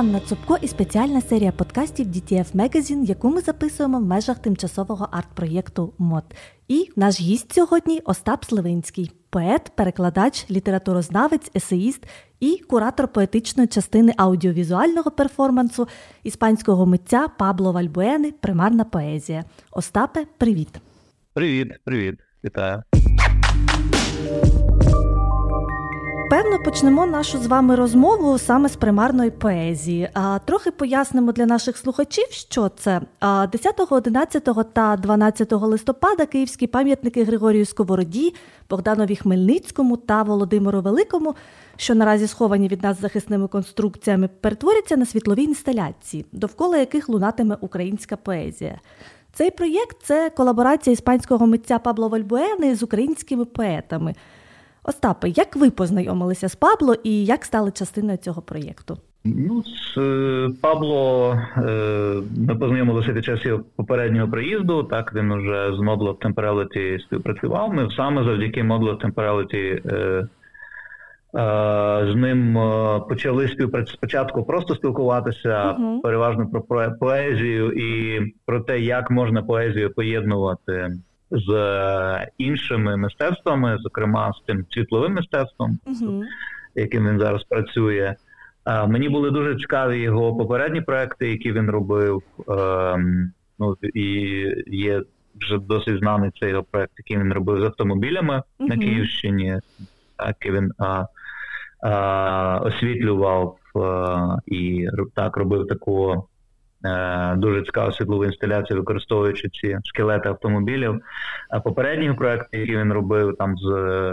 Анна Цупко і спеціальна серія подкастів DTF Magazine, яку ми записуємо в межах тимчасового арт-проєкту МОД. І наш гість сьогодні Остап Сливинський, поет, перекладач, літературознавець, есеїст і куратор поетичної частини аудіовізуального перформансу іспанського митця Пабло Вальбуени Примарна поезія. Остапе, привіт. Привіт, привіт, вітаю. Певно, почнемо нашу з вами розмову саме з примарної поезії. А трохи пояснимо для наших слухачів, що це 10, 11 та 12 листопада київські пам'ятники Григорію Сковороді, Богданові Хмельницькому та Володимиру Великому, що наразі сховані від нас захисними конструкціями, перетворяться на світлові інсталяції, довкола яких лунатиме українська поезія. Цей проєкт це колаборація іспанського митця Пабло Вальбуени з українськими поетами. Остапе, як ви познайомилися з Пабло і як стали частиною цього проєкту? Ну, з е, Пабло е, ми познайомилися під час його попереднього приїзду. Так він уже з of Temporality співпрацював. Ми саме завдяки of Temporality е, з ним почали співпрацю спочатку просто спілкуватися uh-huh. переважно про поезію і про те, як можна поезію поєднувати з іншими мистецтвами, зокрема з тим світловим мистецтвом, uh-huh. яким він зараз працює. Мені були дуже цікаві його попередні проекти, які він робив. Ем, ну і є вже досить знаний цей його проект, який він робив з автомобілями uh-huh. на Київщині. Так і він а, а, освітлював а, і так робив таку Е, дуже цікаву світлову інсталяцію, використовуючи ці скелети автомобілів. А попередній проект, який він робив там з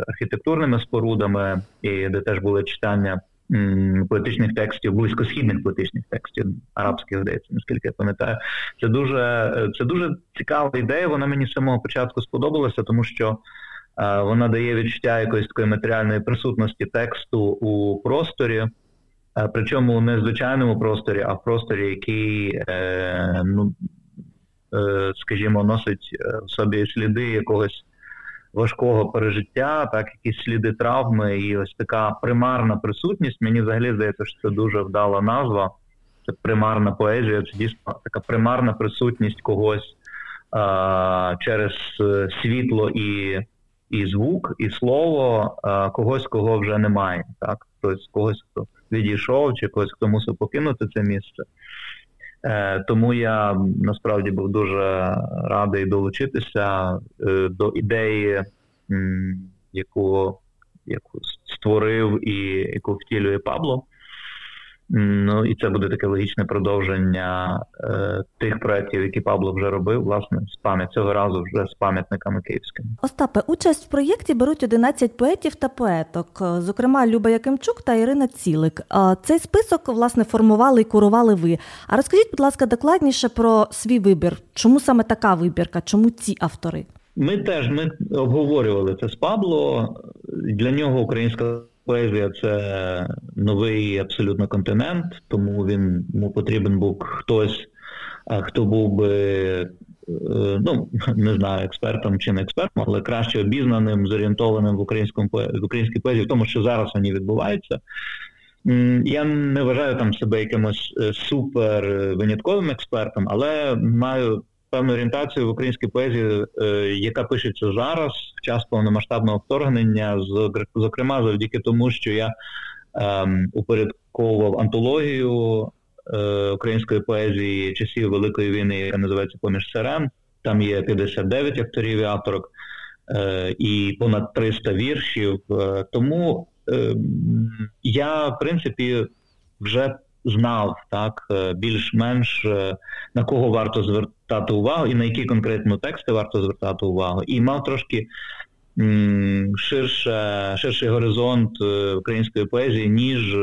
архітектурними спорудами, і де теж були читання поетичних текстів, близькосхідних поетичних текстів, арабських здається, наскільки я пам'ятаю, це дуже це дуже цікава ідея. Вона мені з самого початку сподобалася, тому що. Е, вона дає відчуття якоїсь такої матеріальної присутності тексту у просторі, Е, причому не в звичайному просторі, а в просторі, який, е, ну, е, скажімо, носить в собі сліди якогось важкого пережиття, так, якісь сліди травми, і ось така примарна присутність. Мені взагалі здається, що це дуже вдала назва. Це примарна поезія, це дійсно така примарна присутність когось а, через світло і і звук, і слово, а, когось, кого вже немає. Так, тобто когось, хто відійшов, чи когось, хто мусив покинути це місце. Е, Тому я насправді був дуже радий долучитися е, до ідеї, яку яку створив і яку втілює Пабло. Ну і це буде таке логічне продовження е, тих проєктів, які Пабло вже робив, власне, з пам'ять цього разу вже з пам'ятниками київськими. Остапе, участь в проєкті беруть 11 поетів та поеток, зокрема Люба Якимчук та Ірина Цілик. Цей список власне формували і курували ви. А розкажіть, будь ласка, докладніше про свій вибір. Чому саме така вибірка? Чому ці автори? Ми теж ми обговорювали це з Пабло. Для нього українська поезія це новий абсолютно континент, тому він йому потрібен був хтось, хто був би, е, ну не знаю, експертом чи не експертом, але краще обізнаним, зорієнтованим в українському в українській поезії, в тому, що зараз вони відбуваються. Я не вважаю там себе якимось е, супер винятковим експертом, але маю певну орієнтацію в українській поезії, е, яка пишеться зараз, в час повномасштабного вторгнення, зокрема завдяки тому, що я ем, упорядковував антологію е, української поезії часів Великої війни, яка називається Поміж Сирен. Там є 59 авторів і авторок е, і понад 300 віршів. Тому ем, я, в принципі, вже знав так е, більш-менш е, на кого варто звертати увагу і на які конкретно тексти варто звертати увагу, і мав трошки ширше, ширший горизонт е, української поезії, ніж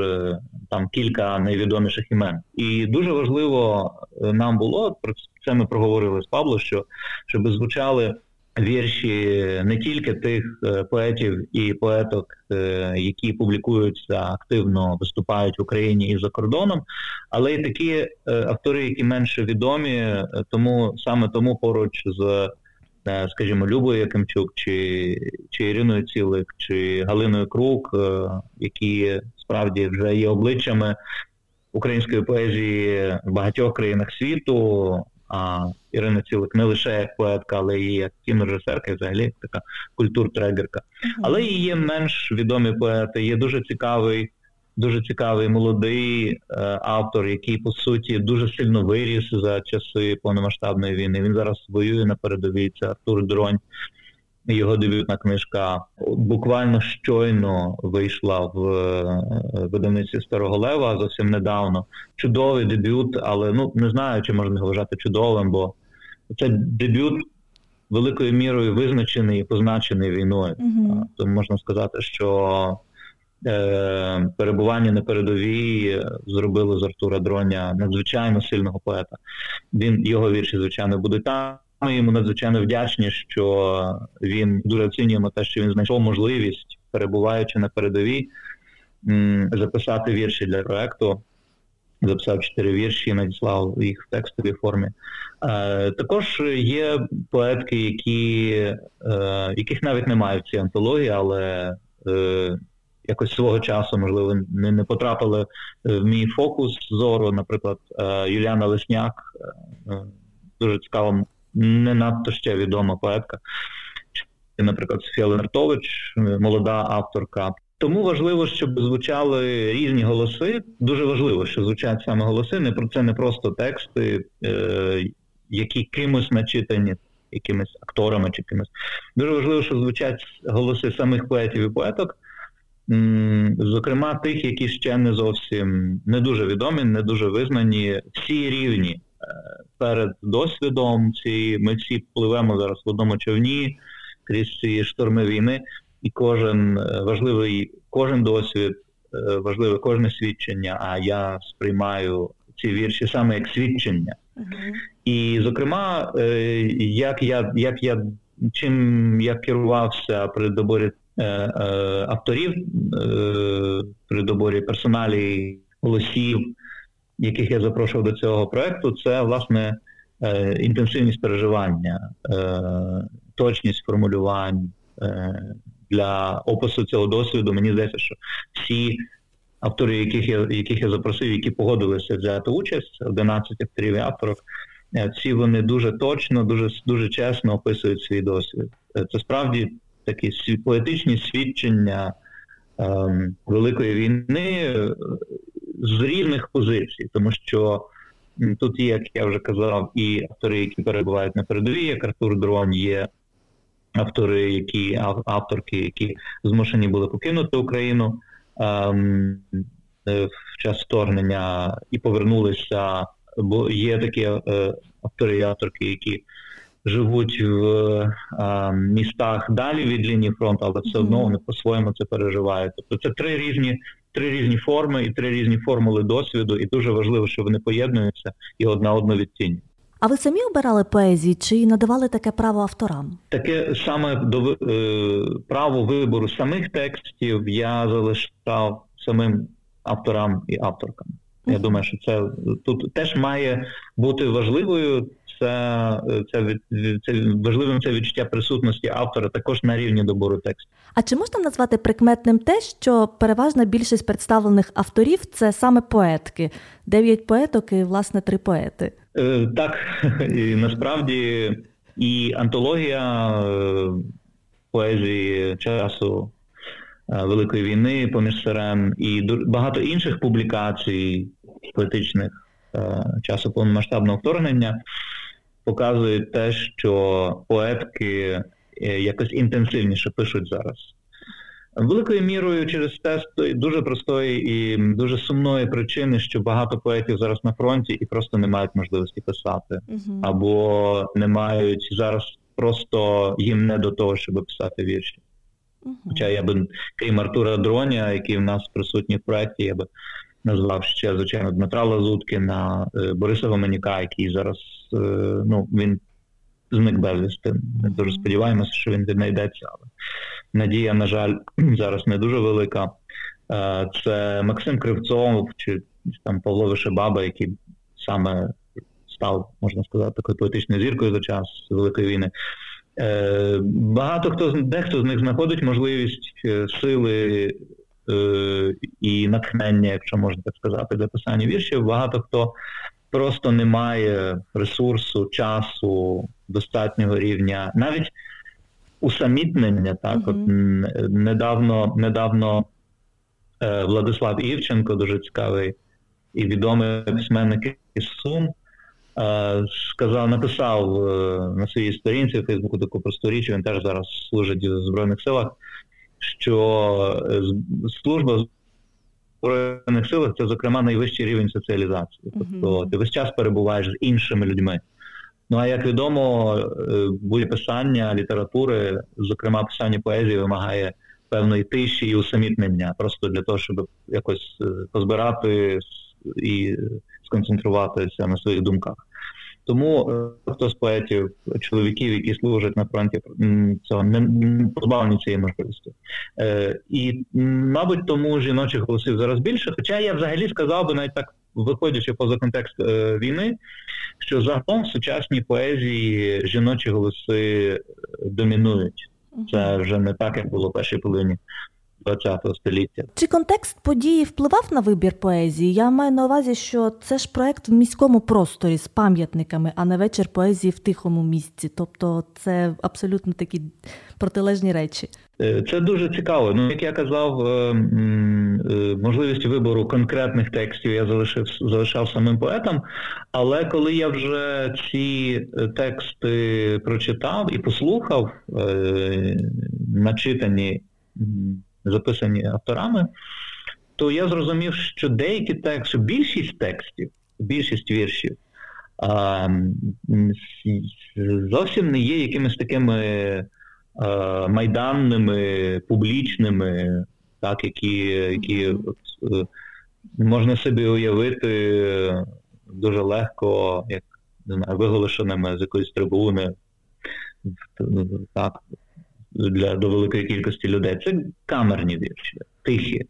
там кілька найвідоміших імен. І дуже важливо нам було про це ми проговорили з Павло, що щоб звучали вірші не тільки тих е, поетів і поеток, е, які публікуються активно виступають в Україні і за кордоном, але й такі е, автори, які менше відомі, тому саме тому поруч з. Скажімо, Любою Якимчук, чи чи Іриною Цілик, чи Галиною Крук, які справді вже є обличчями української поезії в багатьох країнах світу. А Ірина Цілик не лише як поетка, але і як кінорежисерка, і взагалі як така культур-трегерка. Але і є менш відомі поети. Є дуже цікавий, дуже цікавий молодий е, автор, який по суті дуже сильно виріс за часи повномасштабної війни. Він зараз воює на передовій. Це Артур Дронь. Його дебютна книжка буквально щойно вийшла в е, видавниці Старого Лева зовсім недавно. Чудовий дебют, але ну не знаю, чи можна його вважати чудовим, бо це дебют великою мірою визначений і позначений війною. Mm-hmm. Тому можна сказати, що е, перебування на передовій зробило з Артура Дроня надзвичайно сильного поета. Він його вірші, звичайно, будуть там. Ми йому надзвичайно вдячні, що він дуже оцінюємо те, що він знайшов можливість, перебуваючи на передовій, записати вірші для проекту. Записав чотири вірші, надіслав їх в текстовій формі. Е, також є поетки, які, е, яких навіть немає в цій антології, але е, якось свого часу, можливо, не, не потрапили в мій фокус зору. Наприклад, Юліана Лесняк, дуже цікава не надто ще відома поетка, наприклад, Софія Ленартович, молода авторка. Тому важливо, щоб звучали різні голоси. Дуже важливо, що звучать саме голоси. Не про це не просто тексти, е, які кимось начитані, якимись акторами чи кимось. Дуже важливо, що звучать голоси самих поетів і поеток. Зокрема, тих, які ще не зовсім не дуже відомі, не дуже визнані, всі рівні перед досвідом цієї ми всі пливемо зараз в одному човні крізь ці шторми війни, і кожен е, важливий, кожен досвід, е, важливе кожне свідчення. А я сприймаю ці вірші саме як свідчення. Uh-huh. І, зокрема, е, як я як я чим я керувався при доборі авторів, при доборі персоналій, голосів яких я запрошував до цього проекту, це власне е, інтенсивність переживання, е, точність формулювань е, для опису цього досвіду. Мені здається, що всі автори, яких я яких я запросив, які погодилися взяти участь, 11 авторів і авторок, всі вони дуже точно, дуже дуже чесно описують свій досвід. Це справді такі поетичні свідчення ем, Великої війни з різних позицій, тому що тут є, як я вже казав, і автори, які перебувають на передовій, як Артур Дрон, є автори, які авторки, які змушені були покинути Україну ем, е, в час вторгнення і повернулися. Бо є такі е, автори і авторки, які живуть в е, містах далі від лінії фронту, але все одно вони по-своєму це переживають. Тобто це три різні три різні форми і три різні формули досвіду, і дуже важливо, що вони поєднуються і одна одну відцінюють. А ви самі обирали поезії чи надавали таке право авторам? Таке саме до е, право вибору самих текстів я залишав самим авторам і авторкам. Я думаю, що це тут теж має бути важливою. Це це, це важливим це відчуття присутності автора також на рівні добору тексту. А чи можна назвати прикметним те, що переважна більшість представлених авторів це саме поетки? Дев'ять поеток і власне три поети? Е, Так і насправді і антологія е, поезії часу Е, Великої війни поміж сирен і багато інших публікацій поетичних е, часу повномасштабного вторгнення показують те, що поетки е, якось інтенсивніше пишуть зараз. Великою мірою через те дуже простої і дуже сумної причини, що багато поетів зараз на фронті і просто не мають можливості писати, uh-huh. або не мають зараз просто їм не до того, щоб писати вірші. Хоча я би, крім Артура Дроня, який в нас присутній в проєкті, я би назвав ще, звичайно, Дмитра Лазуткіна, е, Бориса Гоманіка, який зараз ну, він зник безвісти. Ми дуже сподіваємося, що він знайдеться, але надія, на жаль, зараз не дуже велика. Е, це Максим Кривцов чи там Павло Вишебаба, який саме став, можна сказати, такою поетичною зіркою за час Великої війни. Е, багато хто дехто з них знаходить можливість е, сили е, і натхнення, якщо можна так сказати, для писання віршів. Багато хто просто не має ресурсу, часу, достатнього рівня, навіть усамітнення. Так, uh-huh. от недавно, недавно е, Владислав Івченко, дуже цікавий і відомий письменник із Сум. Е, сказав, написав е, на своїй сторінці в Фейсбуку таку просту річ, він теж зараз служить в Збройних силах, що е, служба в Збройних силах це, зокрема, найвищий рівень соціалізації. Тобто ти весь час перебуваєш з іншими людьми. Ну а як відомо, будь писання літератури, зокрема писання поезії, вимагає певної тиші і усамітнення, просто для того, щоб якось позбирати і сконцентруватися на своїх думках. Тому е, хто з поетів, чоловіків, які служать на фронті, цього не позбавлені цієї можливості. Е, І, мабуть, тому жіночих голосів зараз більше. Хоча я взагалі сказав би, навіть так виходячи поза контекст е, війни, що загалом в сучасній поезії жіночі голоси домінують. Це вже не так, як було в першій половині ХХ століття. Чи контекст події впливав на вибір поезії? Я маю на увазі, що це ж проект в міському просторі з пам'ятниками, а не вечір поезії в тихому місці. Тобто це абсолютно такі протилежні речі. Е, це дуже цікаво. Ну, як я казав, е, е, можливість вибору конкретних текстів я залишив залишав самим поетам. Але коли я вже ці тексти прочитав і послухав, начитані записані авторами, то я зрозумів, що деякі тексти, більшість текстів, більшість віршів а, зовсім не є якимись такими а, майданними, публічними, так, які які е, можна собі уявити дуже легко, як не знаю, виголошеними з якоїсь трибуни. Так, для до великої кількості людей. Це камерні вірші, тихі.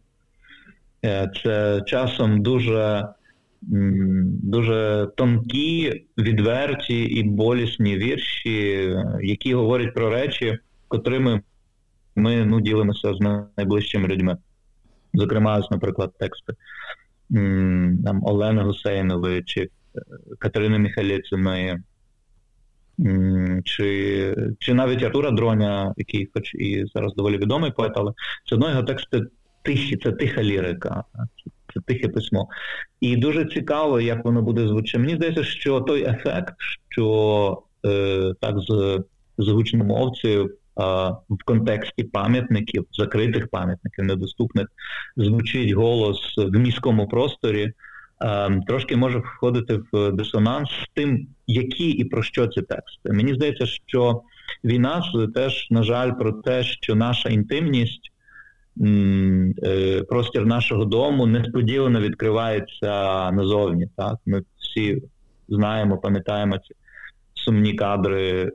Е, це часом дуже дуже тонкі, відверті і болісні вірші, які говорять про речі, котрими ми ну, ділимося з найближчими людьми. Зокрема, наприклад, тексти там, Олени Гусейнової чи е, Катерини Міхалєциної, чи чи навіть Артура Дроня, який хоч і зараз доволі відомий поет, але все одно його тексти тихі, це тиха лірика, це тихе письмо. І дуже цікаво, як воно буде звучати. Мені здається, що той ефект, що е, так з звучномовців в контексті пам'ятників, закритих пам'ятників, недоступних, звучить голос в міському просторі. Ем, трошки може входити в дисонанс з тим, які і про що ці тексти. Мені здається, що війна теж, на жаль, про те, що наша інтимність, е, простір нашого дому несподівано відкривається назовні. Так? Ми всі знаємо, пам'ятаємо ці сумні кадри е,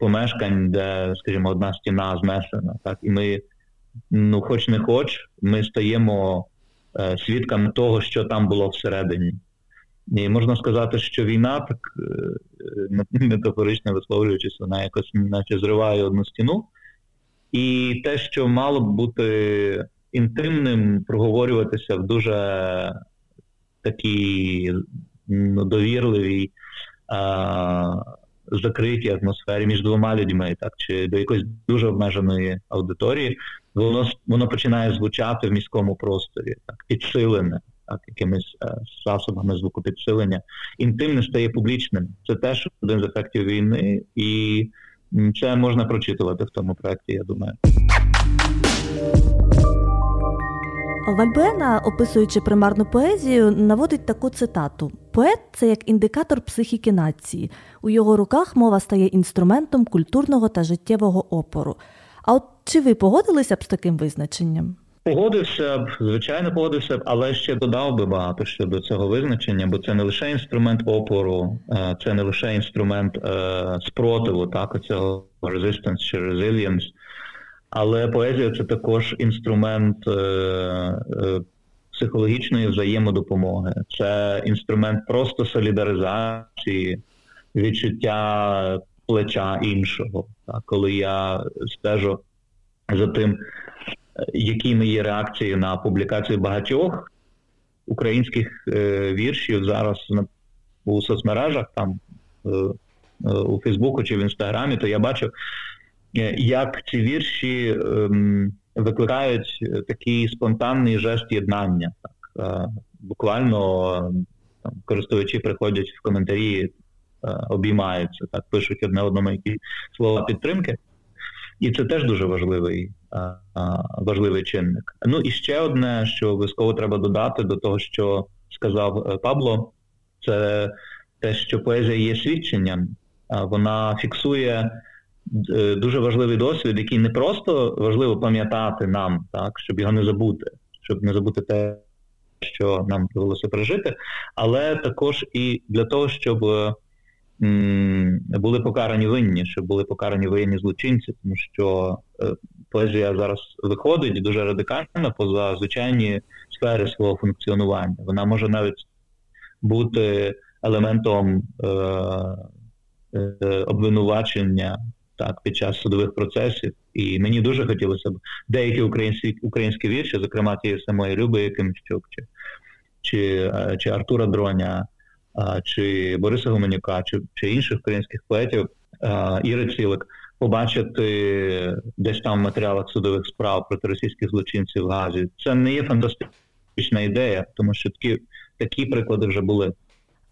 помешкань, де, скажімо, одна стіна знесена. Так? І ми, ну, хоч не хоч, ми стаємо. Е, свідками того, що там було всередині. І можна сказати, що війна, так е, метафорично висловлюючись, вона якось наче зриває одну стіну. І те, що мало б бути інтимним, проговорюватися в дуже такій ну, довірливій, закритій атмосфері між двома людьми, так, чи до якоїсь дуже обмеженої аудиторії, воно воно починає звучати в міському просторі, так, підсилене, так, якимись е, засобами звукопідсилення. Інтимне стає публічним. Це теж один з ефектів війни, і це можна прочитувати в тому проєкті, я думаю. Вальбуена, описуючи примарну поезію, наводить таку цитату: Поет це як індикатор психіки нації. У його руках мова стає інструментом культурного та життєвого опору. А от чи ви погодилися б з таким визначенням? Погодився б, звичайно, погодився б, але ще додав би багато щодо цього визначення, бо це не лише інструмент опору, е, це не лише інструмент е, спротиву, так, цього resistance чи resilience, але поезія це також інструмент е, психологічної взаємодопомоги, це інструмент просто солідаризації, відчуття плеча іншого. Так, Коли я стежу за тим, якими є реакції на публікацію багатьох українських е, віршів зараз на, у соцмережах, там е, е, у Фейсбуку чи в Інстаграмі, то я бачив, як ці вірші ем, викликають такий спонтанний жест єднання. Так. Буквально там, користувачі приходять в коментарі, обіймаються, так, пишуть одне одному якісь слова підтримки. І це теж дуже важливий важливий чинник. Ну і ще одне, що обов'язково треба додати до того, що сказав е, Пабло, це те, що поезія є свідченням, вона фіксує е, дуже важливий досвід, який не просто важливо пам'ятати нам, так, щоб його не забути, щоб не забути те, що нам довелося пережити, але також і для того, щоб були покарані винні, щоб були покарані воєнні злочинці, тому що е, поезія зараз виходить дуже радикально поза звичайні сфери свого функціонування. Вона може навіть бути елементом е, е, обвинувачення так під час судових процесів. І мені дуже хотілося б деякі українські українські вірші, зокрема тієї самої Люби Якимчук, чи, чи, чи Артура Дроня чи Бориса Гуменюка, чи чи інших українських поетів Іри Цілик, побачити десь там в матеріалах судових справ проти російських злочинців в Газі. Це не є фантастична ідея, тому що такі, такі приклади вже були.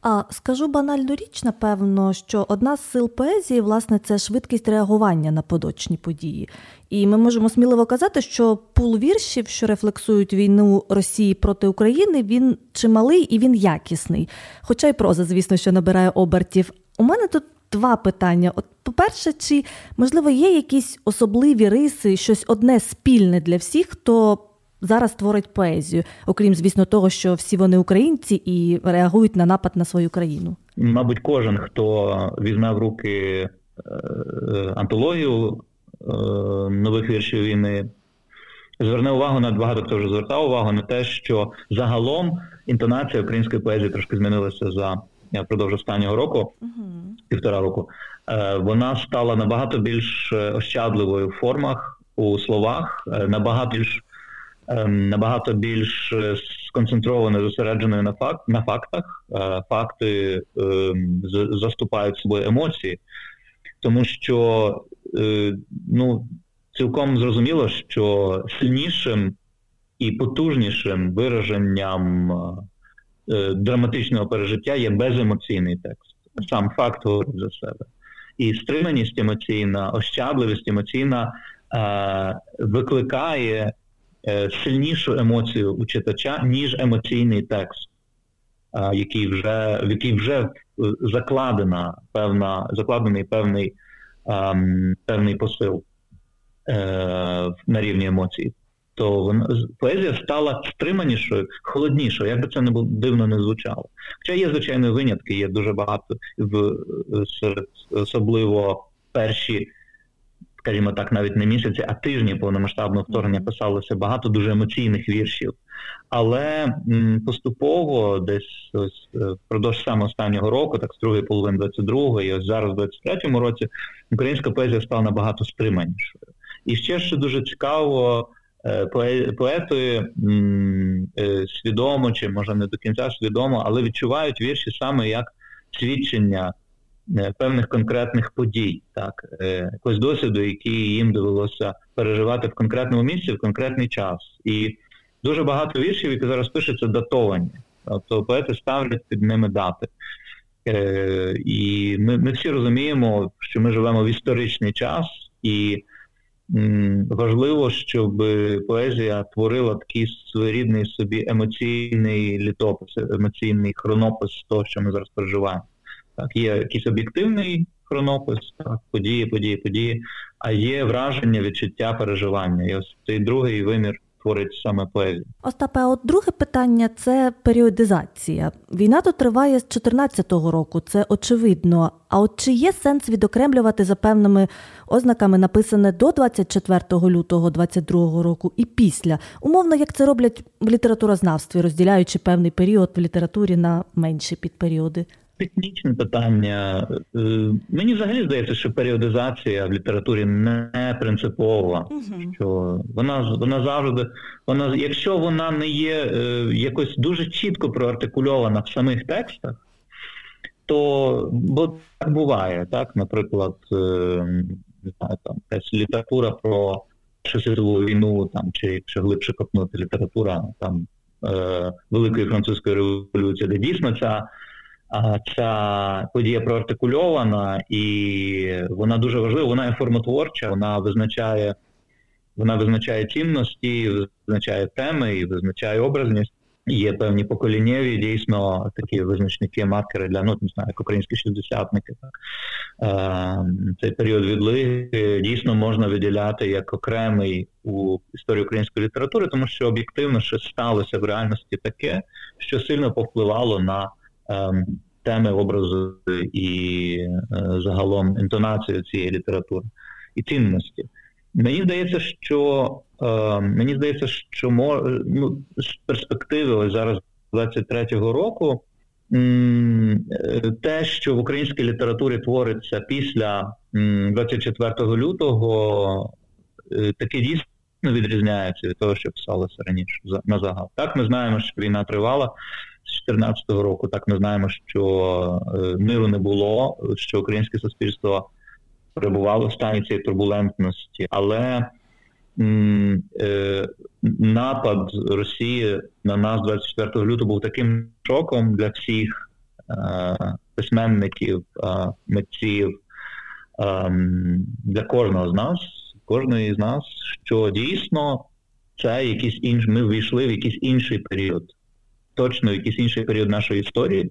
А скажу банальну річ, напевно, що одна з сил поезії, власне, це швидкість реагування на подочні події. І ми можемо сміливо казати, що пул віршів, що рефлексують війну Росії проти України, він чималий і він якісний. Хоча й проза, звісно, що набирає обертів. У мене тут два питання. От, по-перше, чи можливо є якісь особливі риси, щось одне спільне для всіх, хто зараз творить поезію, окрім звісно того, що всі вони українці і реагують на напад на свою країну? Мабуть, кожен хто візьме в руки е, антологію е, нових віршів війни. Зверне увагу на багато хто вже звертав увагу на те, що загалом інтонація української поезії трошки змінилася за впродовж останнього року, uh-huh. півтора року. Е, вона стала набагато більш ощадливою в формах у словах, набагато більш набагато більш е, сконцентровано зосередженою на факт на фактах. Е, факти ем, заступають собою емоції, тому що е, ну, цілком зрозуміло, що сильнішим і потужнішим вираженням драматичного пережиття є беземоційний текст. Сам факт говорить за себе. І стриманість емоційна, ощадливість емоційна викликає. Е, сильнішу емоцію у читача, ніж емоційний текст, який вже, в який вже закладена певна, закладений певний певний посил е, на рівні емоцій. То вона поезія стала стриманішою, холоднішою, як би це не було дивно не звучало. Хоча є, звичайно, винятки, є дуже багато в серед особливо перші скажімо так, навіть не місяці, а тижні повномасштабного вторгнення писалося багато дуже емоційних віршів. Але м, поступово, десь ось е, впродовж саме останнього року, так з другої половини 22-го, і ось зараз, в 23-му році, українська поезія стала набагато стриманішою. І ще що дуже цікаво. Е, поети е, свідомо, чи може не до кінця свідомо, але відчувають вірші саме як свідчення певних конкретних подій, так, е, якогось досвіду, який їм довелося переживати в конкретному місці в конкретний час. І дуже багато віршів, які зараз пишуться, датовані. Тобто поети ставлять під ними дати. Е, і ми ми всі розуміємо, що ми живемо в історичний час, і важливо, щоб поезія творила такий своєрідний собі емоційний літопис, емоційний хронопис того, що ми зараз переживаємо. Так, Є якийсь об'єктивний хронопис, так, події, події, події, а є враження, відчуття, переживання. І ось цей другий вимір творить саме поезію. Остапе, от друге питання це періодизація. Війна тут триває з 2014 року, це очевидно. А от чи є сенс відокремлювати за певними ознаками написане до 24 лютого 2022 року і після, умовно, як це роблять в літературознавстві, розділяючи певний період в літературі на менші підперіоди? Технічне питання. Е, мені взагалі здається, що періодизація в літературі не принципова. uh Що вона вона завжди, вона, якщо вона не є е, якось дуже чітко проартикульована в самих текстах, то бо так буває, так, наприклад, е, не знаю, там якась література про Першу світову війну, там, чи якщо глибше копнути література там е, Великої французької революції, де дійсно ця ця подія проартикульована і вона дуже важлива, вона є формотворча, вона визначає вона визначає цінності, визначає теми і визначає образність. Є певні поколіннєві, дійсно такі визначники, маркери для ну, не знаю, як українські шістдесятники. Е, цей період відлиги дійсно можна виділяти як окремий у історії української літератури, тому що об'єктивно щось сталося в реальності таке, що сильно повпливало на теми образу і е, загалом інтонацію цієї літератури і цінності. Мені здається, що е, мені здається, що мож, ну, з перспективи ось зараз 23-го року те, що в українській літературі твориться після м, 24 лютого, е, таке дійсно відрізняється від того, що писалося раніше на загал. Так, ми знаємо, що війна тривала з 2014 року. Так ми знаємо, що е, миру не було, що українське суспільство перебувало в стані цієї турбулентності, але е, напад Росії на нас 24 лютого був таким шоком для всіх е, письменників, митців, для кожного з нас, кожної з нас, що дійсно це якийсь інший, ми ввійшли в якийсь інший період. Точно якийсь інший період нашої історії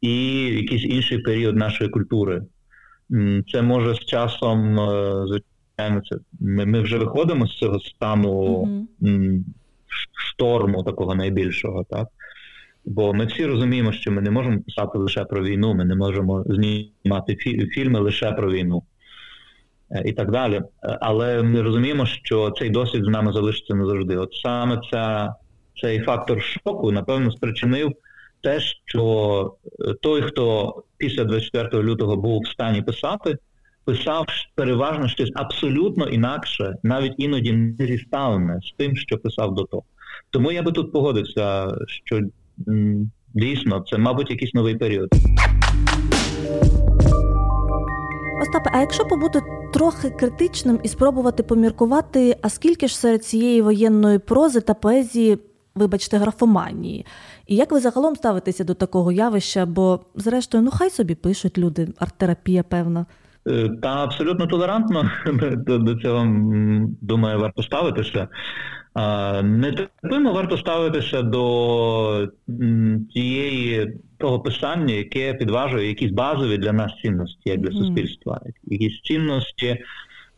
і якийсь інший період нашої культури. Це може з часом, е, звичайно, це ми ми вже виходимо з цього стану mm-hmm. шторму такого найбільшого, так? Бо ми всі розуміємо, що ми не можемо писати лише про війну, ми не можемо знімати фільми лише про війну е, і так далі. Е, але ми розуміємо, що цей досвід з нами залишиться назавжди. От саме ця, цей фактор шоку, напевно, спричинив те, що е, той, хто після 24 лютого був в стані писати, писав переважно щось абсолютно інакше, навіть іноді не зіставлене з тим, що писав до того. Тому я би тут погодився, що дійсно це, мабуть, якийсь новий період. Остапе, а якщо побути трохи критичним і спробувати поміркувати, а скільки ж серед цієї воєнної прози та поезії вибачте, графоманії. І як ви загалом ставитеся до такого явища? Бо, зрештою, ну хай собі пишуть люди, арт-терапія, певна. Е, та абсолютно толерантно до, до цього думаю, варто ставитися. Не терпимо варто ставитися до тієї того писання, яке підважує якісь базові для нас цінності, як для суспільства, якісь цінності,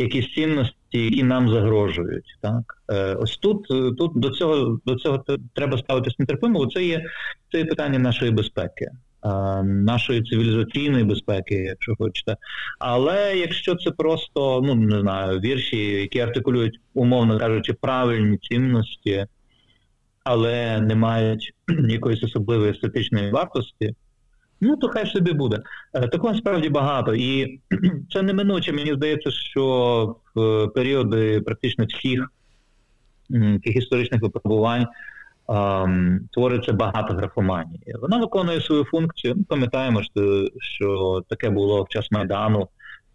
якісь цінності які нам загрожують. Так е, ось тут тут до цього до цього треба ставитись нетерпимо. Це є це є питання нашої безпеки, нашої цивілізаційної безпеки, якщо хочете. Але якщо це просто ну не знаю, вірші, які артикулюють, умовно кажучи, правильні цінності, але не мають якоїсь особливої естетичної вартості. Ну, то хай собі буде. Е, такого справді багато. І це неминуче, мені здається, що в періоди практично всіх тих історичних випробувань ем, твориться багато графоманії. Вона виконує свою функцію. Ну, Пам'ятаємо, що, що таке було в час Майдану,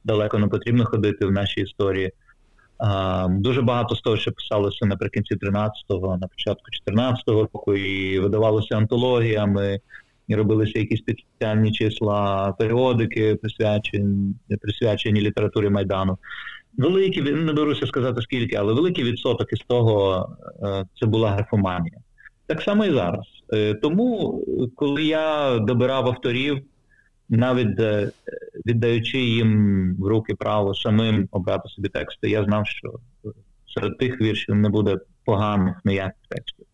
далеко не потрібно ходити в нашій історії. Ем, дуже багато з того, що писалося наприкінці 13-го, на початку 14-го року, і видавалося антологіями і робилися якісь спеціальні числа, періодики, присвячені присвячені літературі Майдану. Великий, не беруся сказати скільки, але великий відсоток із того е, це була графоманія. Так само і зараз. Е, тому, коли я добирав авторів, навіть е, віддаючи їм в руки право самим обрати собі тексти, я знав, що серед тих віршів не буде поганих ніяких текстів.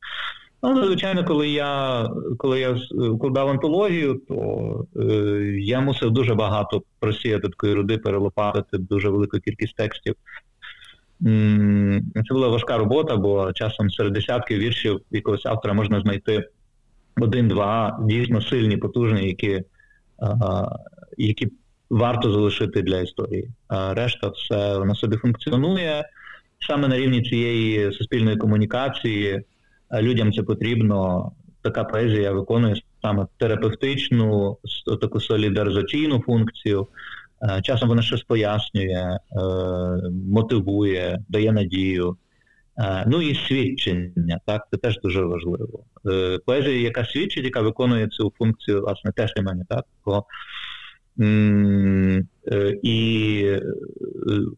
Але, звичайно, коли я коли я вкладав антологію, то е, я мусив дуже багато просіяти такої руди, перелопатити дуже велику кількість текстів. Це була важка робота, бо часом серед десятків віршів якогось автора можна знайти один-два дійсно сильні, потужні, які які варто залишити для історії. А решта все на собі функціонує саме на рівні цієї суспільної комунікації. Людям це потрібно. Така поезія виконує саме терапевтичну, таку солідаризаційну функцію. Часом вона щось пояснює, мотивує, дає надію. Ну і свідчення, так, це теж дуже важливо. Поезія, яка свідчить, яка виконує цю функцію, власне, теж для мене, так, і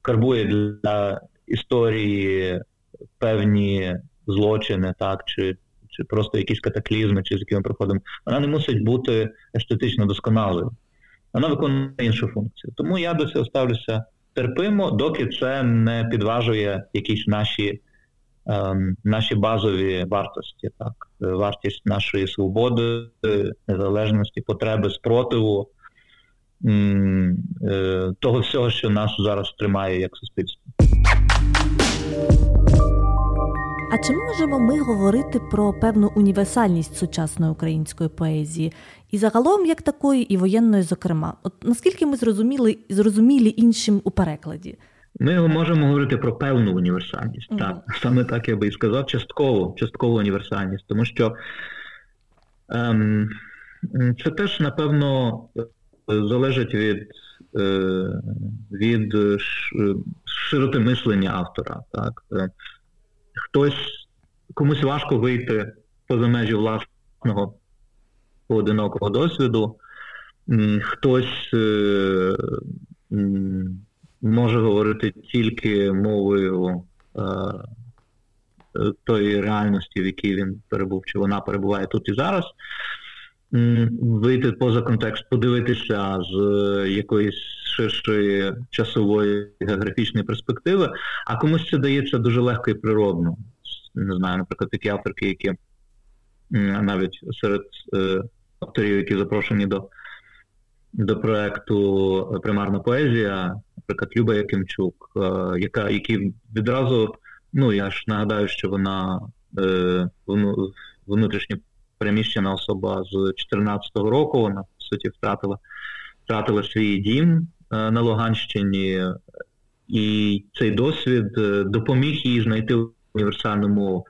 карбує для історії певні злочини, так, чи чи просто якісь катаклізми, чи з якими проходимо, вона не мусить бути естетично досконалою. Вона виконує іншу функцію. Тому я до цього ставлюся терпимо, доки це не підважує якісь наші ем, наші базові вартості, так, вартість нашої свободи, незалежності, потреби спротиву, е, того всього, що нас зараз тримає як суспільство. А чи можемо ми говорити про певну універсальність сучасної української поезії і загалом як такої, і воєнної, зокрема? От наскільки ми зрозуміли зрозумілі іншим у перекладі? Ми можемо говорити про певну універсальність. Mm-hmm. Так, саме так я би і сказав, частково, часткову універсальність, тому що ем, це теж напевно залежить від е, від широти мислення автора. Так хтось комусь важко вийти поза межі власного поодинокого досвіду, хтось е, може говорити тільки мовою е, тої реальності, в якій він перебув, чи вона перебуває тут і зараз. Вийти поза контекст, подивитися з якоїсь ширшої часової географічної перспективи, а комусь це дається дуже легко і природно. Не знаю, наприклад, такі авторки, які навіть серед е, авторів, які запрошені до до проекту Примарна поезія, наприклад, Люба Якимчук, е, яка які відразу, ну я ж нагадаю, що вона е, внутрішньо переміщена особа з 2014 року, вона по суті втратила втратила свій дім Е, на Луганщині, і цей досвід е, допоміг їй знайти універсальну мову.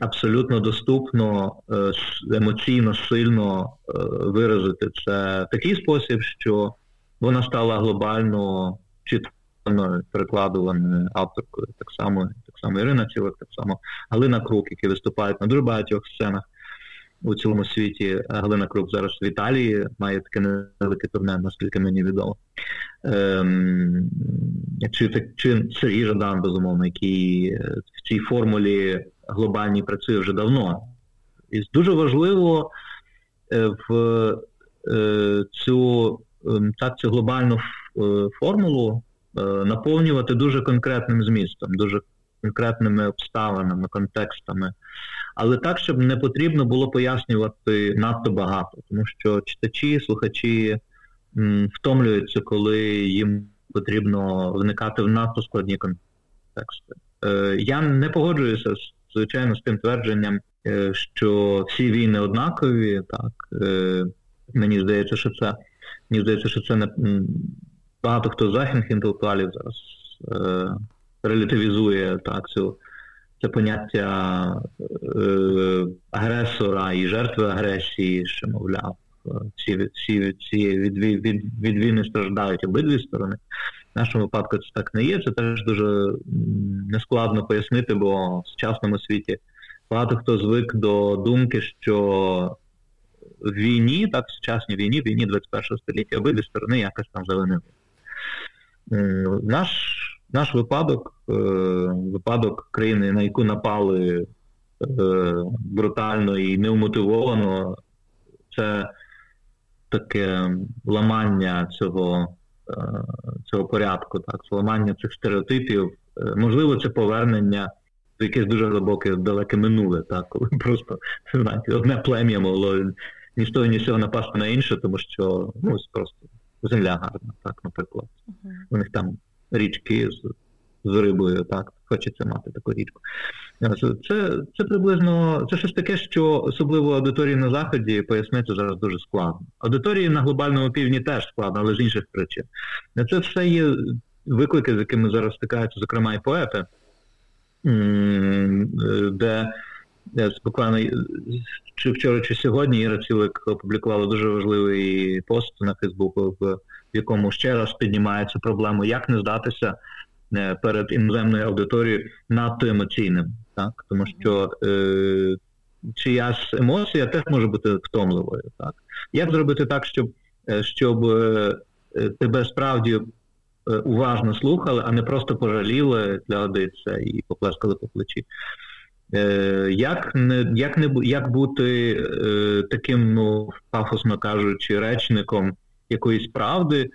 Абсолютно доступно, е, емоційно сильно виразити це в такий спосіб, що вона стала глобально читаною, перекладуваною авторкою. Так само так само Ірина Цілик, так само Галина Крук, які виступають на дуже багатьох сценах у цілому світі. Галина Крук зараз в Італії має таке невелике турне, наскільки мені відомо. Ем, Чи чи Сергій Жадан, безумовно, який е, в цій формулі глобальній працює вже давно. І дуже важливо е, в е, цю ем, так, цю глобальну формулу наповнювати дуже конкретним змістом, дуже конкретними обставинами, контекстами але так, щоб не потрібно було пояснювати надто багато, тому що читачі, слухачі м, втомлюються, коли їм потрібно вникати в надто складні контексти. Е, Я не погоджуюся звичайно з тим твердженням, е, що всі війни однакові. Так е, мені здається, що це мені здається, що це не багато хто з західних інтелектуалів зараз е, релятивізує так цю це поняття е, агресора і жертви агресії, що, мовляв, всі всі ці від, від, від війни страждають обидві сторони. В нашому випадку це так не є. Це теж дуже нескладно пояснити, бо в сучасному світі багато хто звик до думки, що в війні, так, в сучасній війні, в війні 21 століття, обидві сторони якось там завинили. Наш наш випадок, е, випадок країни, на яку напали е, брутально і неумотивовано, це таке ламання цього е, цього порядку, так, ламання цих стереотипів. Можливо, це повернення в якесь дуже глибоке, далеке минуле, так, коли просто знаєте, одне плем'я могло ні з того, ні з цього напасти на інше, тому що ну, просто земля гарна, так, наприклад. У них там річки з з рибою, так, хочеться мати таку річку. Це це приблизно це щось таке, що особливо аудиторії на Заході пояснити зараз дуже складно. Аудиторії на глобальному півдні теж складно, але з інших причин. Це все є виклики, з якими зараз стикаються, зокрема, і поети, де буквально чи вчора, чи сьогодні Іра Цілик опублікувала дуже важливий пост на Фейсбуку, в якому ще раз піднімається проблема, як не здатися е, перед іноземною аудиторією надто емоційним, так тому що е, чиясь емоція теж може бути втомливою. Так як зробити так, щоб е, щоб е, тебе справді уважно слухали, а не просто пожаліли для годиться і поплескали по плечі. Як не як не як бути е, таким, ну пафосно кажучи, речником якоїсь правди,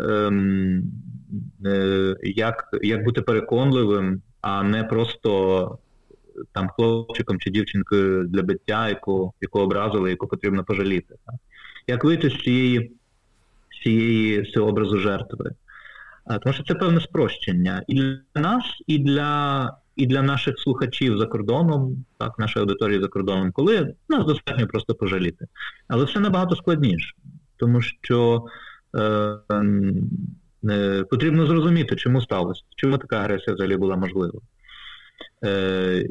ем, е, як як бути переконливим, а не просто там хлопчиком чи дівчинкою для биття, яку яку образили, яку потрібно пожаліти? Так? Як вийти з цієї з цієї з образу жертви? А, тому що це певне спрощення і для нас, і для і для наших слухачів за кордоном, так, нашої аудиторії за кордоном, коли нас достатньо просто пожаліти. Але все набагато складніше, тому що е, е, потрібно зрозуміти, чому сталося, чому така агресія взагалі була можлива. Е,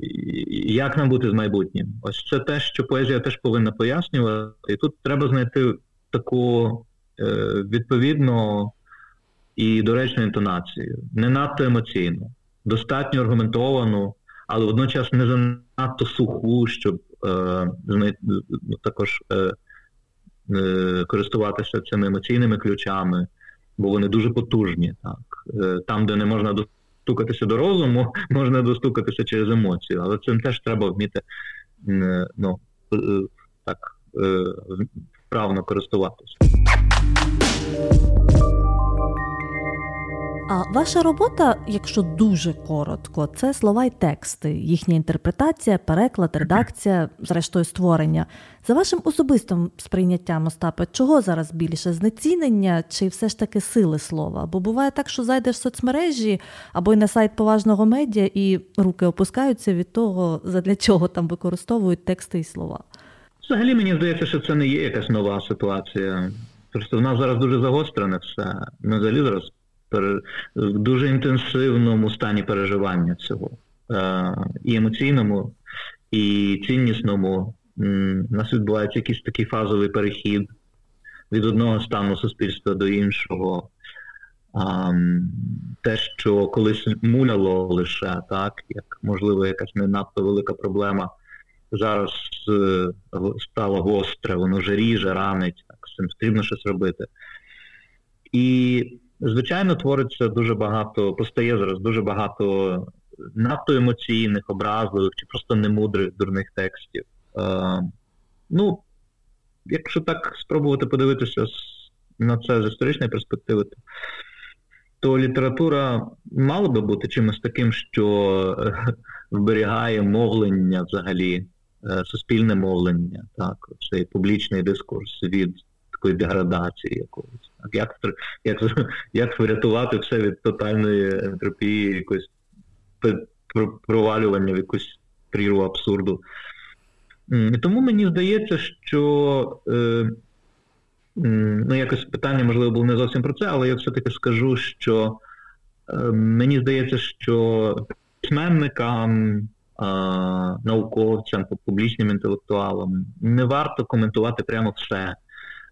Як нам бути з майбутнім? Ось це те, що поезія теж повинна пояснювати. І тут треба знайти таку е, відповідну і доречну інтонацію, не надто емоційну достатньо аргументовану, але водночас не занадто суху, щоб е, ну, також е, користуватися цими емоційними ключами, бо вони дуже потужні. Так. Е, там, де не можна достукатися до розуму, можна достукатися через емоцію, але цим теж треба вміти е, ну, е, так, вправно користуватися. А ваша робота, якщо дуже коротко, це слова й тексти, їхня інтерпретація, переклад, редакція, зрештою створення. За вашим особистим сприйняттям, Остапе, чого зараз більше знецінення чи все ж таки сили слова? Бо буває так, що зайдеш в соцмережі або й на сайт поважного медіа, і руки опускаються від того, задля чого там використовують тексти і слова. Взагалі мені здається, що це не є якась нова ситуація. Просто в нас зараз дуже загострене все. Ми взагалі зараз в дуже інтенсивному стані переживання цього. Е, і емоційному, і ціннісному. У нас відбувається якийсь такий фазовий перехід від одного стану суспільства до іншого. Те, що колись муляло лише, так, як, можливо, якась не надто велика проблема, зараз е, стало гостре, воно вже ріже, ранить, так, з цим потрібно щось робити. І Звичайно, твориться дуже багато, постає зараз дуже багато надто емоційних, образливих чи просто немудрих дурних текстів. Е, Ну, якщо так спробувати подивитися на це з історичної перспективи, то, то література мала би бути чимось таким, що е, вберігає мовлення взагалі, е, суспільне мовлення, так, цей публічний дискурс від такої деградації якогось. Як як, як врятувати все від тотальної ентропії, якось провалювання в якусь прірву абсурду. Тому мені здається, що е, ну, якось питання, можливо, було не зовсім про це, але я все-таки скажу, що е, мені здається, що письменникам, науковцям, публічним інтелектуалам не варто коментувати прямо все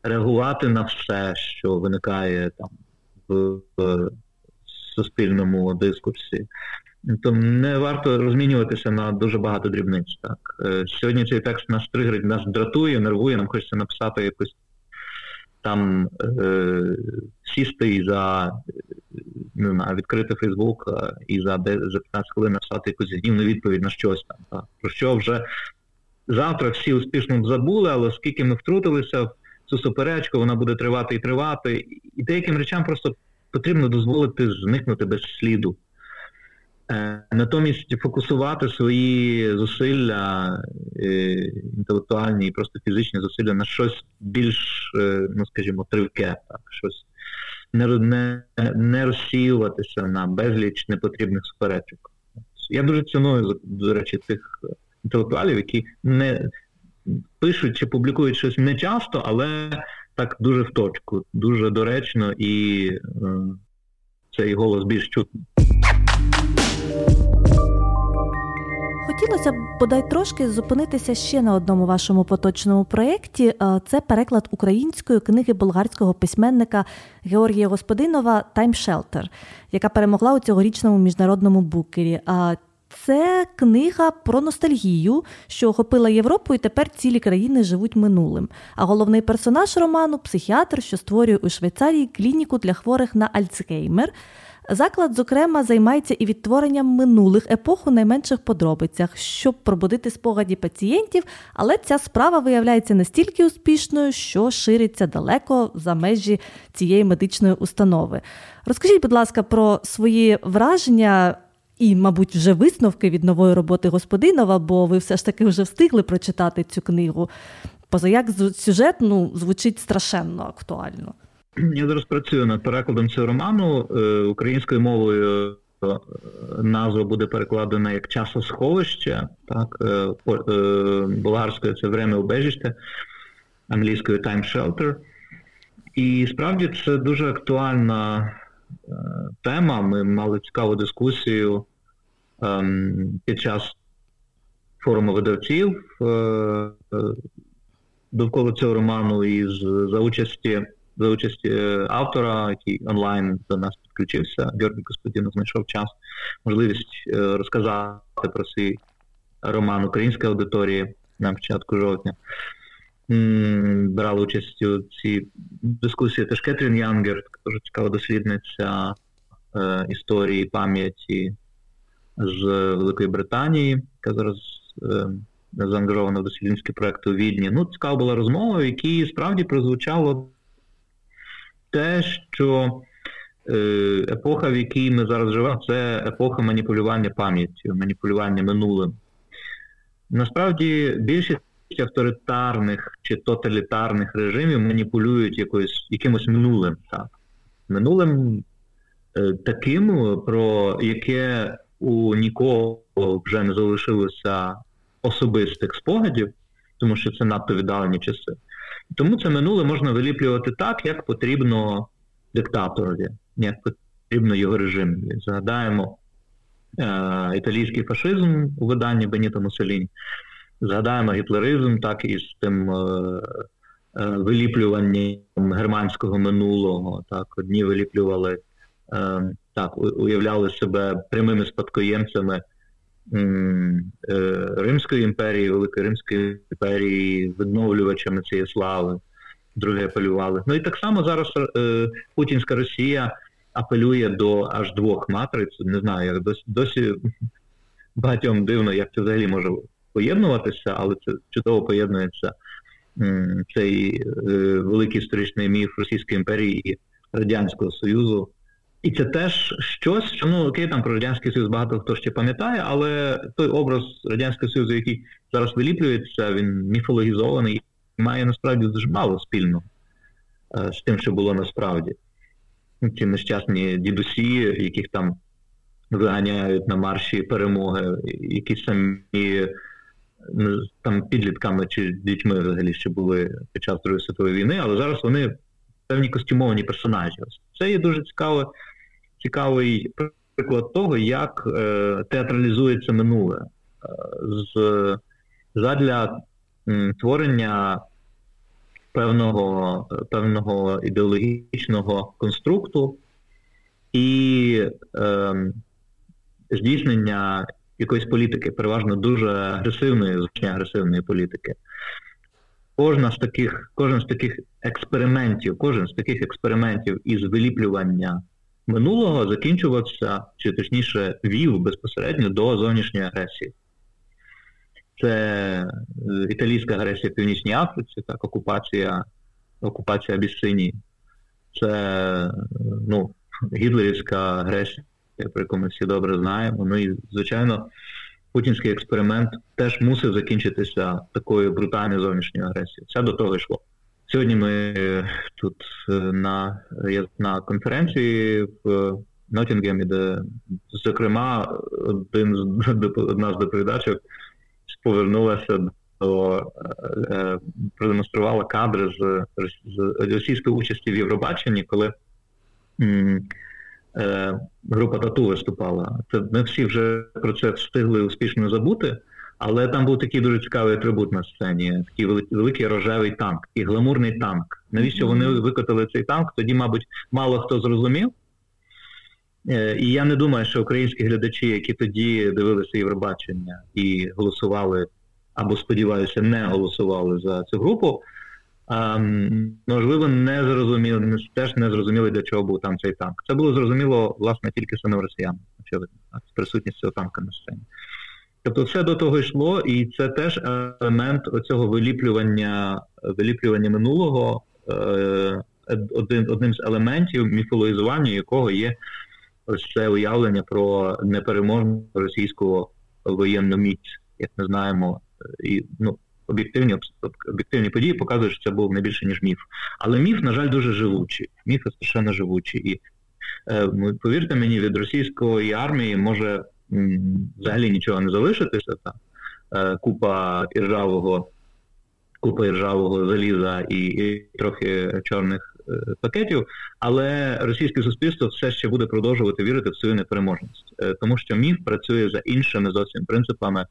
реагувати на все, що виникає там в, в суспільному дискурсі. То не варто розмінюватися на дуже багато дрібниць. Так е, Сьогодні цей текст нас тригерить, нас дратує, нервує, нам хочеться написати якусь там е, сісти і за не знаю, відкрити Фейсбук і за за 15 хвилин написати якусь гнівну відповідь на щось там. Так. Про що вже завтра всі успішно забули, але оскільки ми втрутилися цю суперечку, вона буде тривати і тривати. І деяким речам просто потрібно дозволити зникнути без сліду. Е, натомість фокусувати свої зусилля, е, інтелектуальні і просто фізичні зусилля на щось більш, е, ну скажімо, тривке, так, щось не не, не розсіюватися на безліч непотрібних суперечок. Я дуже ціную, до речі, тих інтелектуалів, які не пишуть чи публікують щось не часто, але так дуже в точку, дуже доречно і е, цей голос більш чутний. Хотілося б бодай трошки зупинитися ще на одному вашому поточному проєкті. Це переклад української книги болгарського письменника Георгія Господинова «Таймшелтер», яка перемогла у цьогорічному міжнародному букері. Це книга про ностальгію, що охопила Європу, і тепер цілі країни живуть минулим. А головний персонаж роману психіатр, що створює у Швейцарії клініку для хворих на Альцгеймер. Заклад, зокрема, займається і відтворенням минулих епох у найменших подробицях, щоб пробудити спогаді пацієнтів, але ця справа виявляється настільки успішною, що шириться далеко за межі цієї медичної установи. Розкажіть, будь ласка, про свої враження. І, мабуть, вже висновки від нової роботи господинова, бо ви все ж таки вже встигли прочитати цю книгу. Позаяк сюжет ну, звучить страшенно актуально. Я зараз працюю над перекладом цього роману е, українською мовою. Е, назва буде перекладена як часосховище, так, е, болгарською це время убежище, англійською time shelter. І справді це дуже актуальна тема. Ми мали цікаву дискусію під час форуму видавців довкола цього роману і за участі за участі е, автора, який онлайн до нас підключився. Георгій Господінов знайшов час, можливість е, розказати про свій роман української аудиторії на початку жовтня. Брала участь у цій дискусії теж Кетрін Янгер, дуже цікава дослідниця е, історії пам'яті з Великої Британії, яка зараз е, заангажована в дослідницький проєкт у Відні. Ну, цікава була розмова, в якій справді прозвучало те, що е, епоха, в якій ми зараз живемо, це епоха маніпулювання пам'яттю, маніпулювання минулим. Насправді більшість авторитарних чи тоталітарних режимів маніпулюють якоюсь, якимось минулим. Так. Минулим е, таким, про яке у нікого вже не залишилося особистих спогадів, тому що це надто віддалені часи. Тому це минуле можна виліплювати так, як потрібно диктаторові, як потрібно його режимові. Згадаємо е, італійський фашизм у виданні Беніто Муссоліні, згадаємо гітлеризм, так і з тим е, е, виліплюванням германського минулого. Так, Одні виліплювали, е, так, уявляли себе прямими спадкоємцями. Е, Римської імперії, Великої Римської імперії, відновлювачами цієї слави, друге апелювали. Ну і так само зараз е, Путінська Росія апелює до аж двох матриць. Не знаю, як досі досі багатьом дивно, як це взагалі може поєднуватися, але це чудово поєднується цей е, великий історичний міф Російської імперії і Радянського Союзу. І це теж щось, що ну окей, там про Радянський Союз багато хто ще пам'ятає, але той образ Радянського Союзу, який зараз виліплюється, він міфологізований і має насправді дуже мало спільного е, з тим, що було насправді. Ці нещасні дідусі, яких там виганяють на марші перемоги, які самі ну, там підлітками чи дітьми взагалі ще були під час Другої світової війни, але зараз вони певні костюмовані персонажі. Це є дуже цікаве цікавий приклад того, як е, театралізується минуле е, з задля м, творення певного певного ідеологічного конструкту і е, здійснення якоїсь політики, переважно дуже агресивної, звичайно агресивної політики. Кожна з таких, Кожен з таких експериментів, кожен з таких експериментів із виліплювання минулого закінчувався, чи точніше вів безпосередньо до зовнішньої агресії. Це е, італійська агресія в Північній Африці, так, окупація окупація Абісинії. Це ну, гітлерівська агресія, про яку ми всі добре знаємо. Ну і, звичайно, путінський експеримент теж мусив закінчитися такою брутальною зовнішньою агресією. Це до того йшло. Сьогодні ми тут на на конференції в Ноттінгемі, де, зокрема, один з одна з доповідачів повернулася до е, продемонструвала кадри з, з російської участі в Євробаченні, коли е, група Тату виступала. Це ми всі вже про це встигли успішно забути. Але там був такий дуже цікавий атрибут на сцені, такий великий рожевий танк і гламурний танк. Навіщо вони викотали цей танк? Тоді, мабуть, мало хто зрозумів. Е, і я не думаю, що українські глядачі, які тоді дивилися Євробачення і голосували, або сподіваюся, не голосували за цю групу, можливо, не зрозуміли, теж не зрозуміли, для чого був там цей танк. Це було зрозуміло, власне, тільки самим росіянам, очевидно, з присутністю цього танка на сцені. Тобто все до того йшло, і це теж елемент оцього виліплювання виліплювання минулого, е, один, одним з елементів міфологізування якого є ось це уявлення про непереможну російську воєнну міць, як ми знаємо, і ну, об'єктивні об'єктивні події показують, що це був не більше, ніж міф. Але міф, на жаль, дуже живучий. Міф страшенно живучий. І е, повірте мені, від російської армії може взагалі нічого не залишитися. Та, е, купа іржавого, купа іржавого заліза і, і трохи чорних е, пакетів, але російське суспільство все ще буде продовжувати вірити в свою непереможність, е, тому що міф працює за іншими зовсім принципами,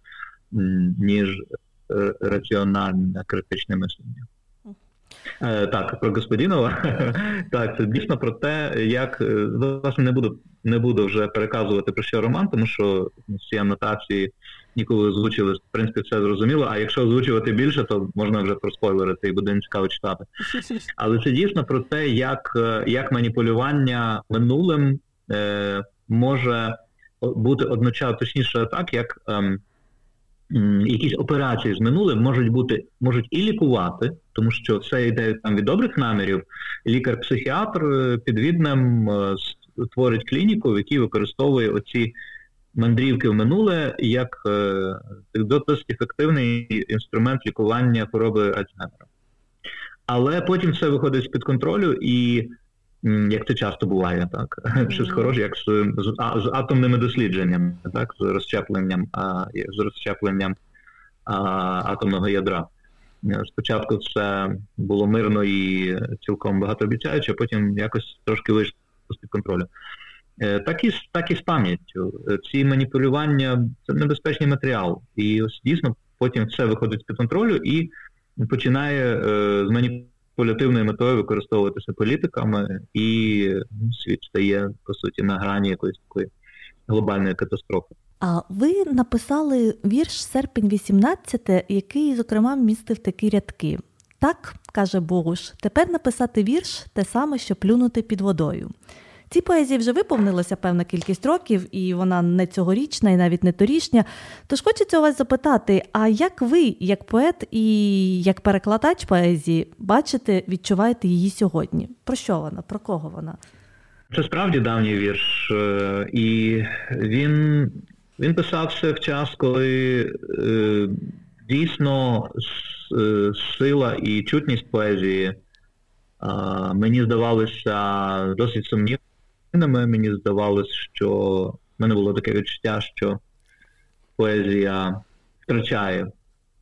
ніж раціональне критичне мислення. Е, так, про Господінова. Так, це дійсно про те, як е, власне не буду не буду вже переказувати про що роман, тому що всі анотації ніколи озвучили, в принципі, все зрозуміло. А якщо озвучувати більше, то можна вже проспойлерити і буде цікаво читати. Але це дійсно про те, як е, як маніпулювання минулим е, може бути одночасно точніше так, як. Е, якісь операції з минулим можуть бути, можуть і лікувати, тому що все йде там від добрих намірів. Лікар-психіатр е, під віднем е, створить клініку, в якій використовує оці мандрівки в минуле як е, досить ефективний інструмент лікування хвороби Альцгеймера. Але потім все виходить з-під контролю і. Як це часто буває, так mm-hmm. щось хороше, як з, з з, атомними дослідженнями, так з розщепленням а, з розщепленням а, атомного ядра. Спочатку це було мирно і цілком багатообіцяюче, а потім якось трошки вийшло з-під контролю. Е, так і так і з пам'яттю. Ці маніпулювання це небезпечний матеріал, і ось дійсно потім все виходить з під контролю і починає е, з маніпулятивною метою використовуватися політиками, і світ стає по суті на грані якоїсь такої глобальної катастрофи. А ви написали вірш серпень 18, який, зокрема, містив такі рядки. Так, каже Богуш, тепер написати вірш те саме, що плюнути під водою. Цій поезії вже виповнилося певна кількість років, і вона не цьогорічна, і навіть не торішня. Тож хочеться у вас запитати: а як ви, як поет і як перекладач поезії, бачите, відчуваєте її сьогодні? Про що вона? Про кого вона? Це справді давній вірш, е, і він він писався в час, коли е, дійсно е, сила і чутність поезії мені здавалися досить сумнівними мені здавалось, що в мене було таке відчуття, що поезія втрачає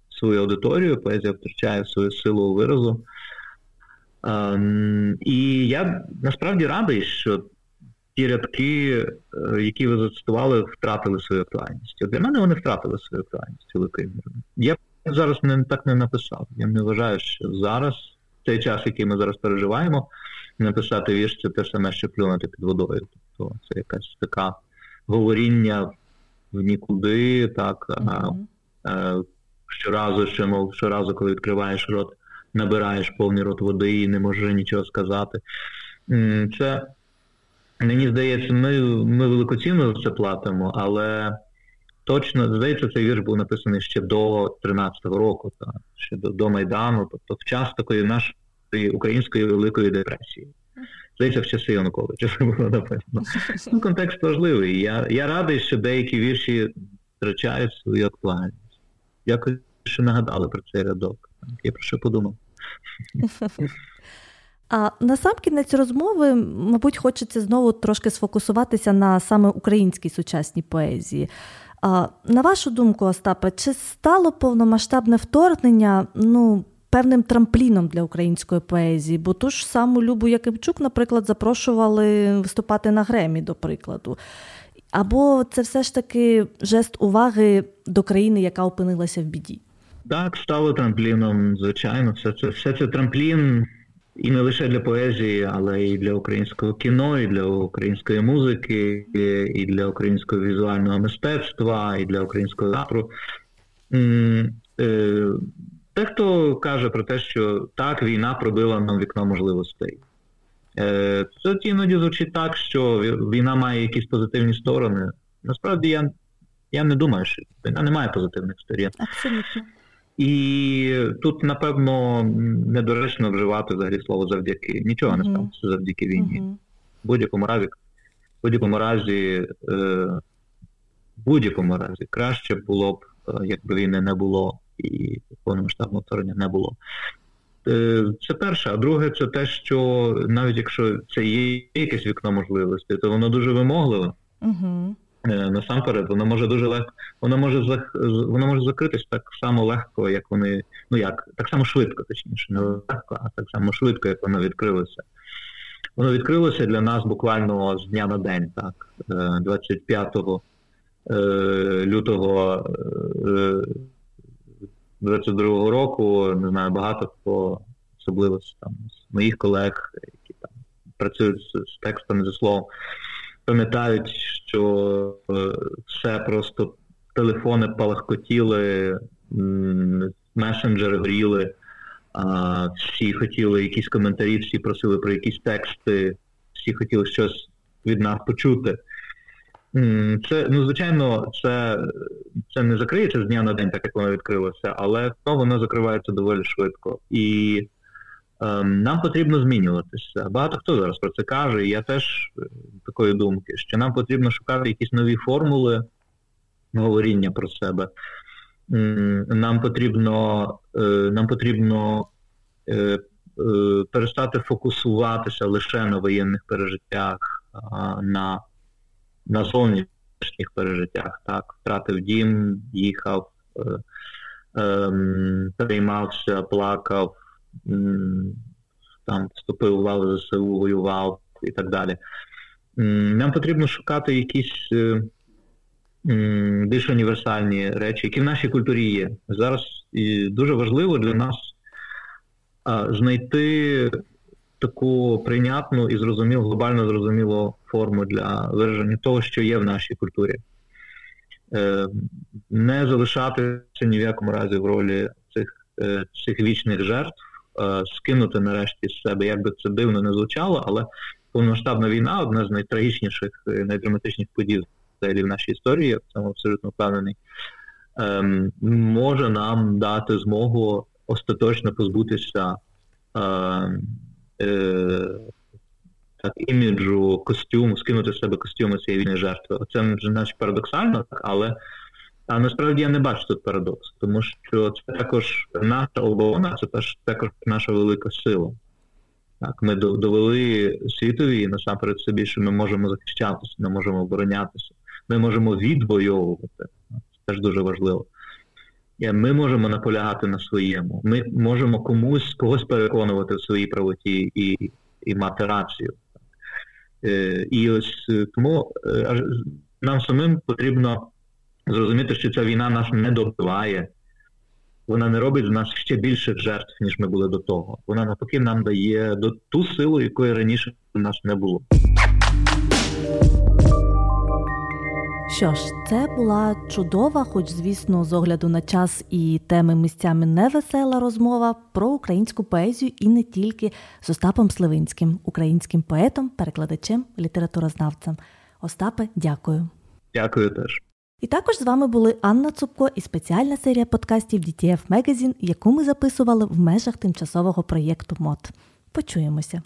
свою аудиторію, поезія втрачає свою силу виразу. Ем, і я насправді радий, що ті рядки, е, які ви зацитували, втратили свою актуальність. От Для мене вони втратили свою актуальність великою мірою. Я зараз не так не написав. Я не вважаю, що зараз, в цей час, який ми зараз переживаємо, написати вірш це те саме, що плюнути під водою. Тобто це якась така говоріння в нікуди, так, mm-hmm. а, щоразу, що, мов, щоразу, коли відкриваєш рот, набираєш повний рот води і не можеш нічого сказати. Це, мені здається, ми ми великоцінно це платимо, але точно, здається, цей вірш був написаний ще до 13-го року, так, ще до, до Майдану, тобто в час такої нашої української великої депресії. Здається, в часи Януковича це було написано. Ну, Контекст важливий. Я я радий, що деякі вірші втрачають свою актуальність. Дякую, що нагадали про цей рядок. Я про що подумав. А на сам кінець розмови, мабуть, хочеться знову трошки сфокусуватися на саме українській сучасній поезії. А, На вашу думку, Остапе, чи стало повномасштабне вторгнення ну, певним трампліном для української поезії? Бо ту ж саму Любу Якимчук, наприклад, запрошували виступати на Гремі, до прикладу. Або це все ж таки жест уваги до країни, яка опинилася в біді? Так, стало трампліном, звичайно. Все це все це трамплін і не лише для поезії, але і для українського кіно, і для української музики, і для українського візуального мистецтва, і для українського театру. Дехто каже про те, що так, війна пробила нам вікно можливостей. Е, це іноді звучить так, що війна має якісь позитивні сторони. Насправді я я не думаю, що війна не має позитивних сторін. Абсолютно. І тут, напевно, недоречно вживати взагалі слово завдяки. Нічого не станеться завдяки війні. В будь-якому разі, в будь-якому разі, е, будь-якому разі краще було б, е, якби війни не було і повномасштабного вторгнення не було. Е, це перше, а друге, це те, що навіть якщо це є якесь вікно можливості, то воно дуже вимогливе. Угу. Насамперед, воно може дуже легко, воно може воно може закритись так само легко, як вони, ну як, так само швидко, точніше, не легко, а так само швидко, як воно відкрилося. Воно відкрилося для нас буквально з дня на день, так, 25 е, лютого 22-го року, не знаю, багато хто, особливо там з моїх колег, які там працюють з, з текстами зі словом, пам'ятають, що е, все просто телефони палахкотіли, месенджери горіли, всі хотіли якісь коментарі, всі просили про якісь тексти, всі хотіли щось від нас почути. Це, ну, звичайно, це це не закриється з дня на день, так як воно відкрилося, але воно закривається доволі швидко. І нам потрібно змінюватися. Багато хто зараз про це каже, і я теж е, такої думки, що нам потрібно шукати якісь нові формули говоріння про себе. Нам потрібно е, нам потрібно е, перестати фокусуватися лише на воєнних пережиттях, на на зовнішніх пережиттях. Так, Втратив дім, їхав, е, е, переймався, плакав, там вступив у лаву ЗСУ, воював і так далі. Нам потрібно шукати якісь е, більш універсальні речі, які в нашій культурі є. Зараз дуже важливо для нас знайти таку прийнятну і зрозумілу, глобально зрозумілу форму для вираження того, що є в нашій культурі. Е, не залишатися ні в якому разі в ролі цих е, цих вічних жертв, скинути нарешті з себе, як би це дивно не звучало, але повномасштабна війна одна з найтрагічніших, найдраматичніших подій в нашій історії, я в цьому абсолютно впевнений, ем, може нам дати змогу остаточно позбутися ем, так, іміджу костюму, скинути з себе костюми цієї війни жертви. Це вже наче парадоксально, але а насправді я не бачу тут парадокс, тому що це також наша оборона, це також наша велика сила. Так, Ми довели світові насамперед собі, що ми можемо захищатися, ми можемо оборонятися, ми можемо відвоювати. Це теж дуже важливо. Ми можемо наполягати на своєму. Ми можемо комусь когось переконувати в своїй правоті і і мати рацію. Е, і ось е, тому е, нам самим потрібно зрозуміти, що ця війна нас не добиває, вона не робить з нас ще більших жертв, ніж ми були до того. Вона навпаки нам дає ту силу, якої раніше у нас не було. Що ж, це була чудова, хоч, звісно, з огляду на час і теми місцями невесела розмова про українську поезію і не тільки з Остапом Сливинським, українським поетом, перекладачем, літературознавцем. Остапе, дякую. Дякую теж. І також з вами були Анна Цупко і спеціальна серія подкастів DTF Magazine, яку ми записували в межах тимчасового проєкту МОД. Почуємося.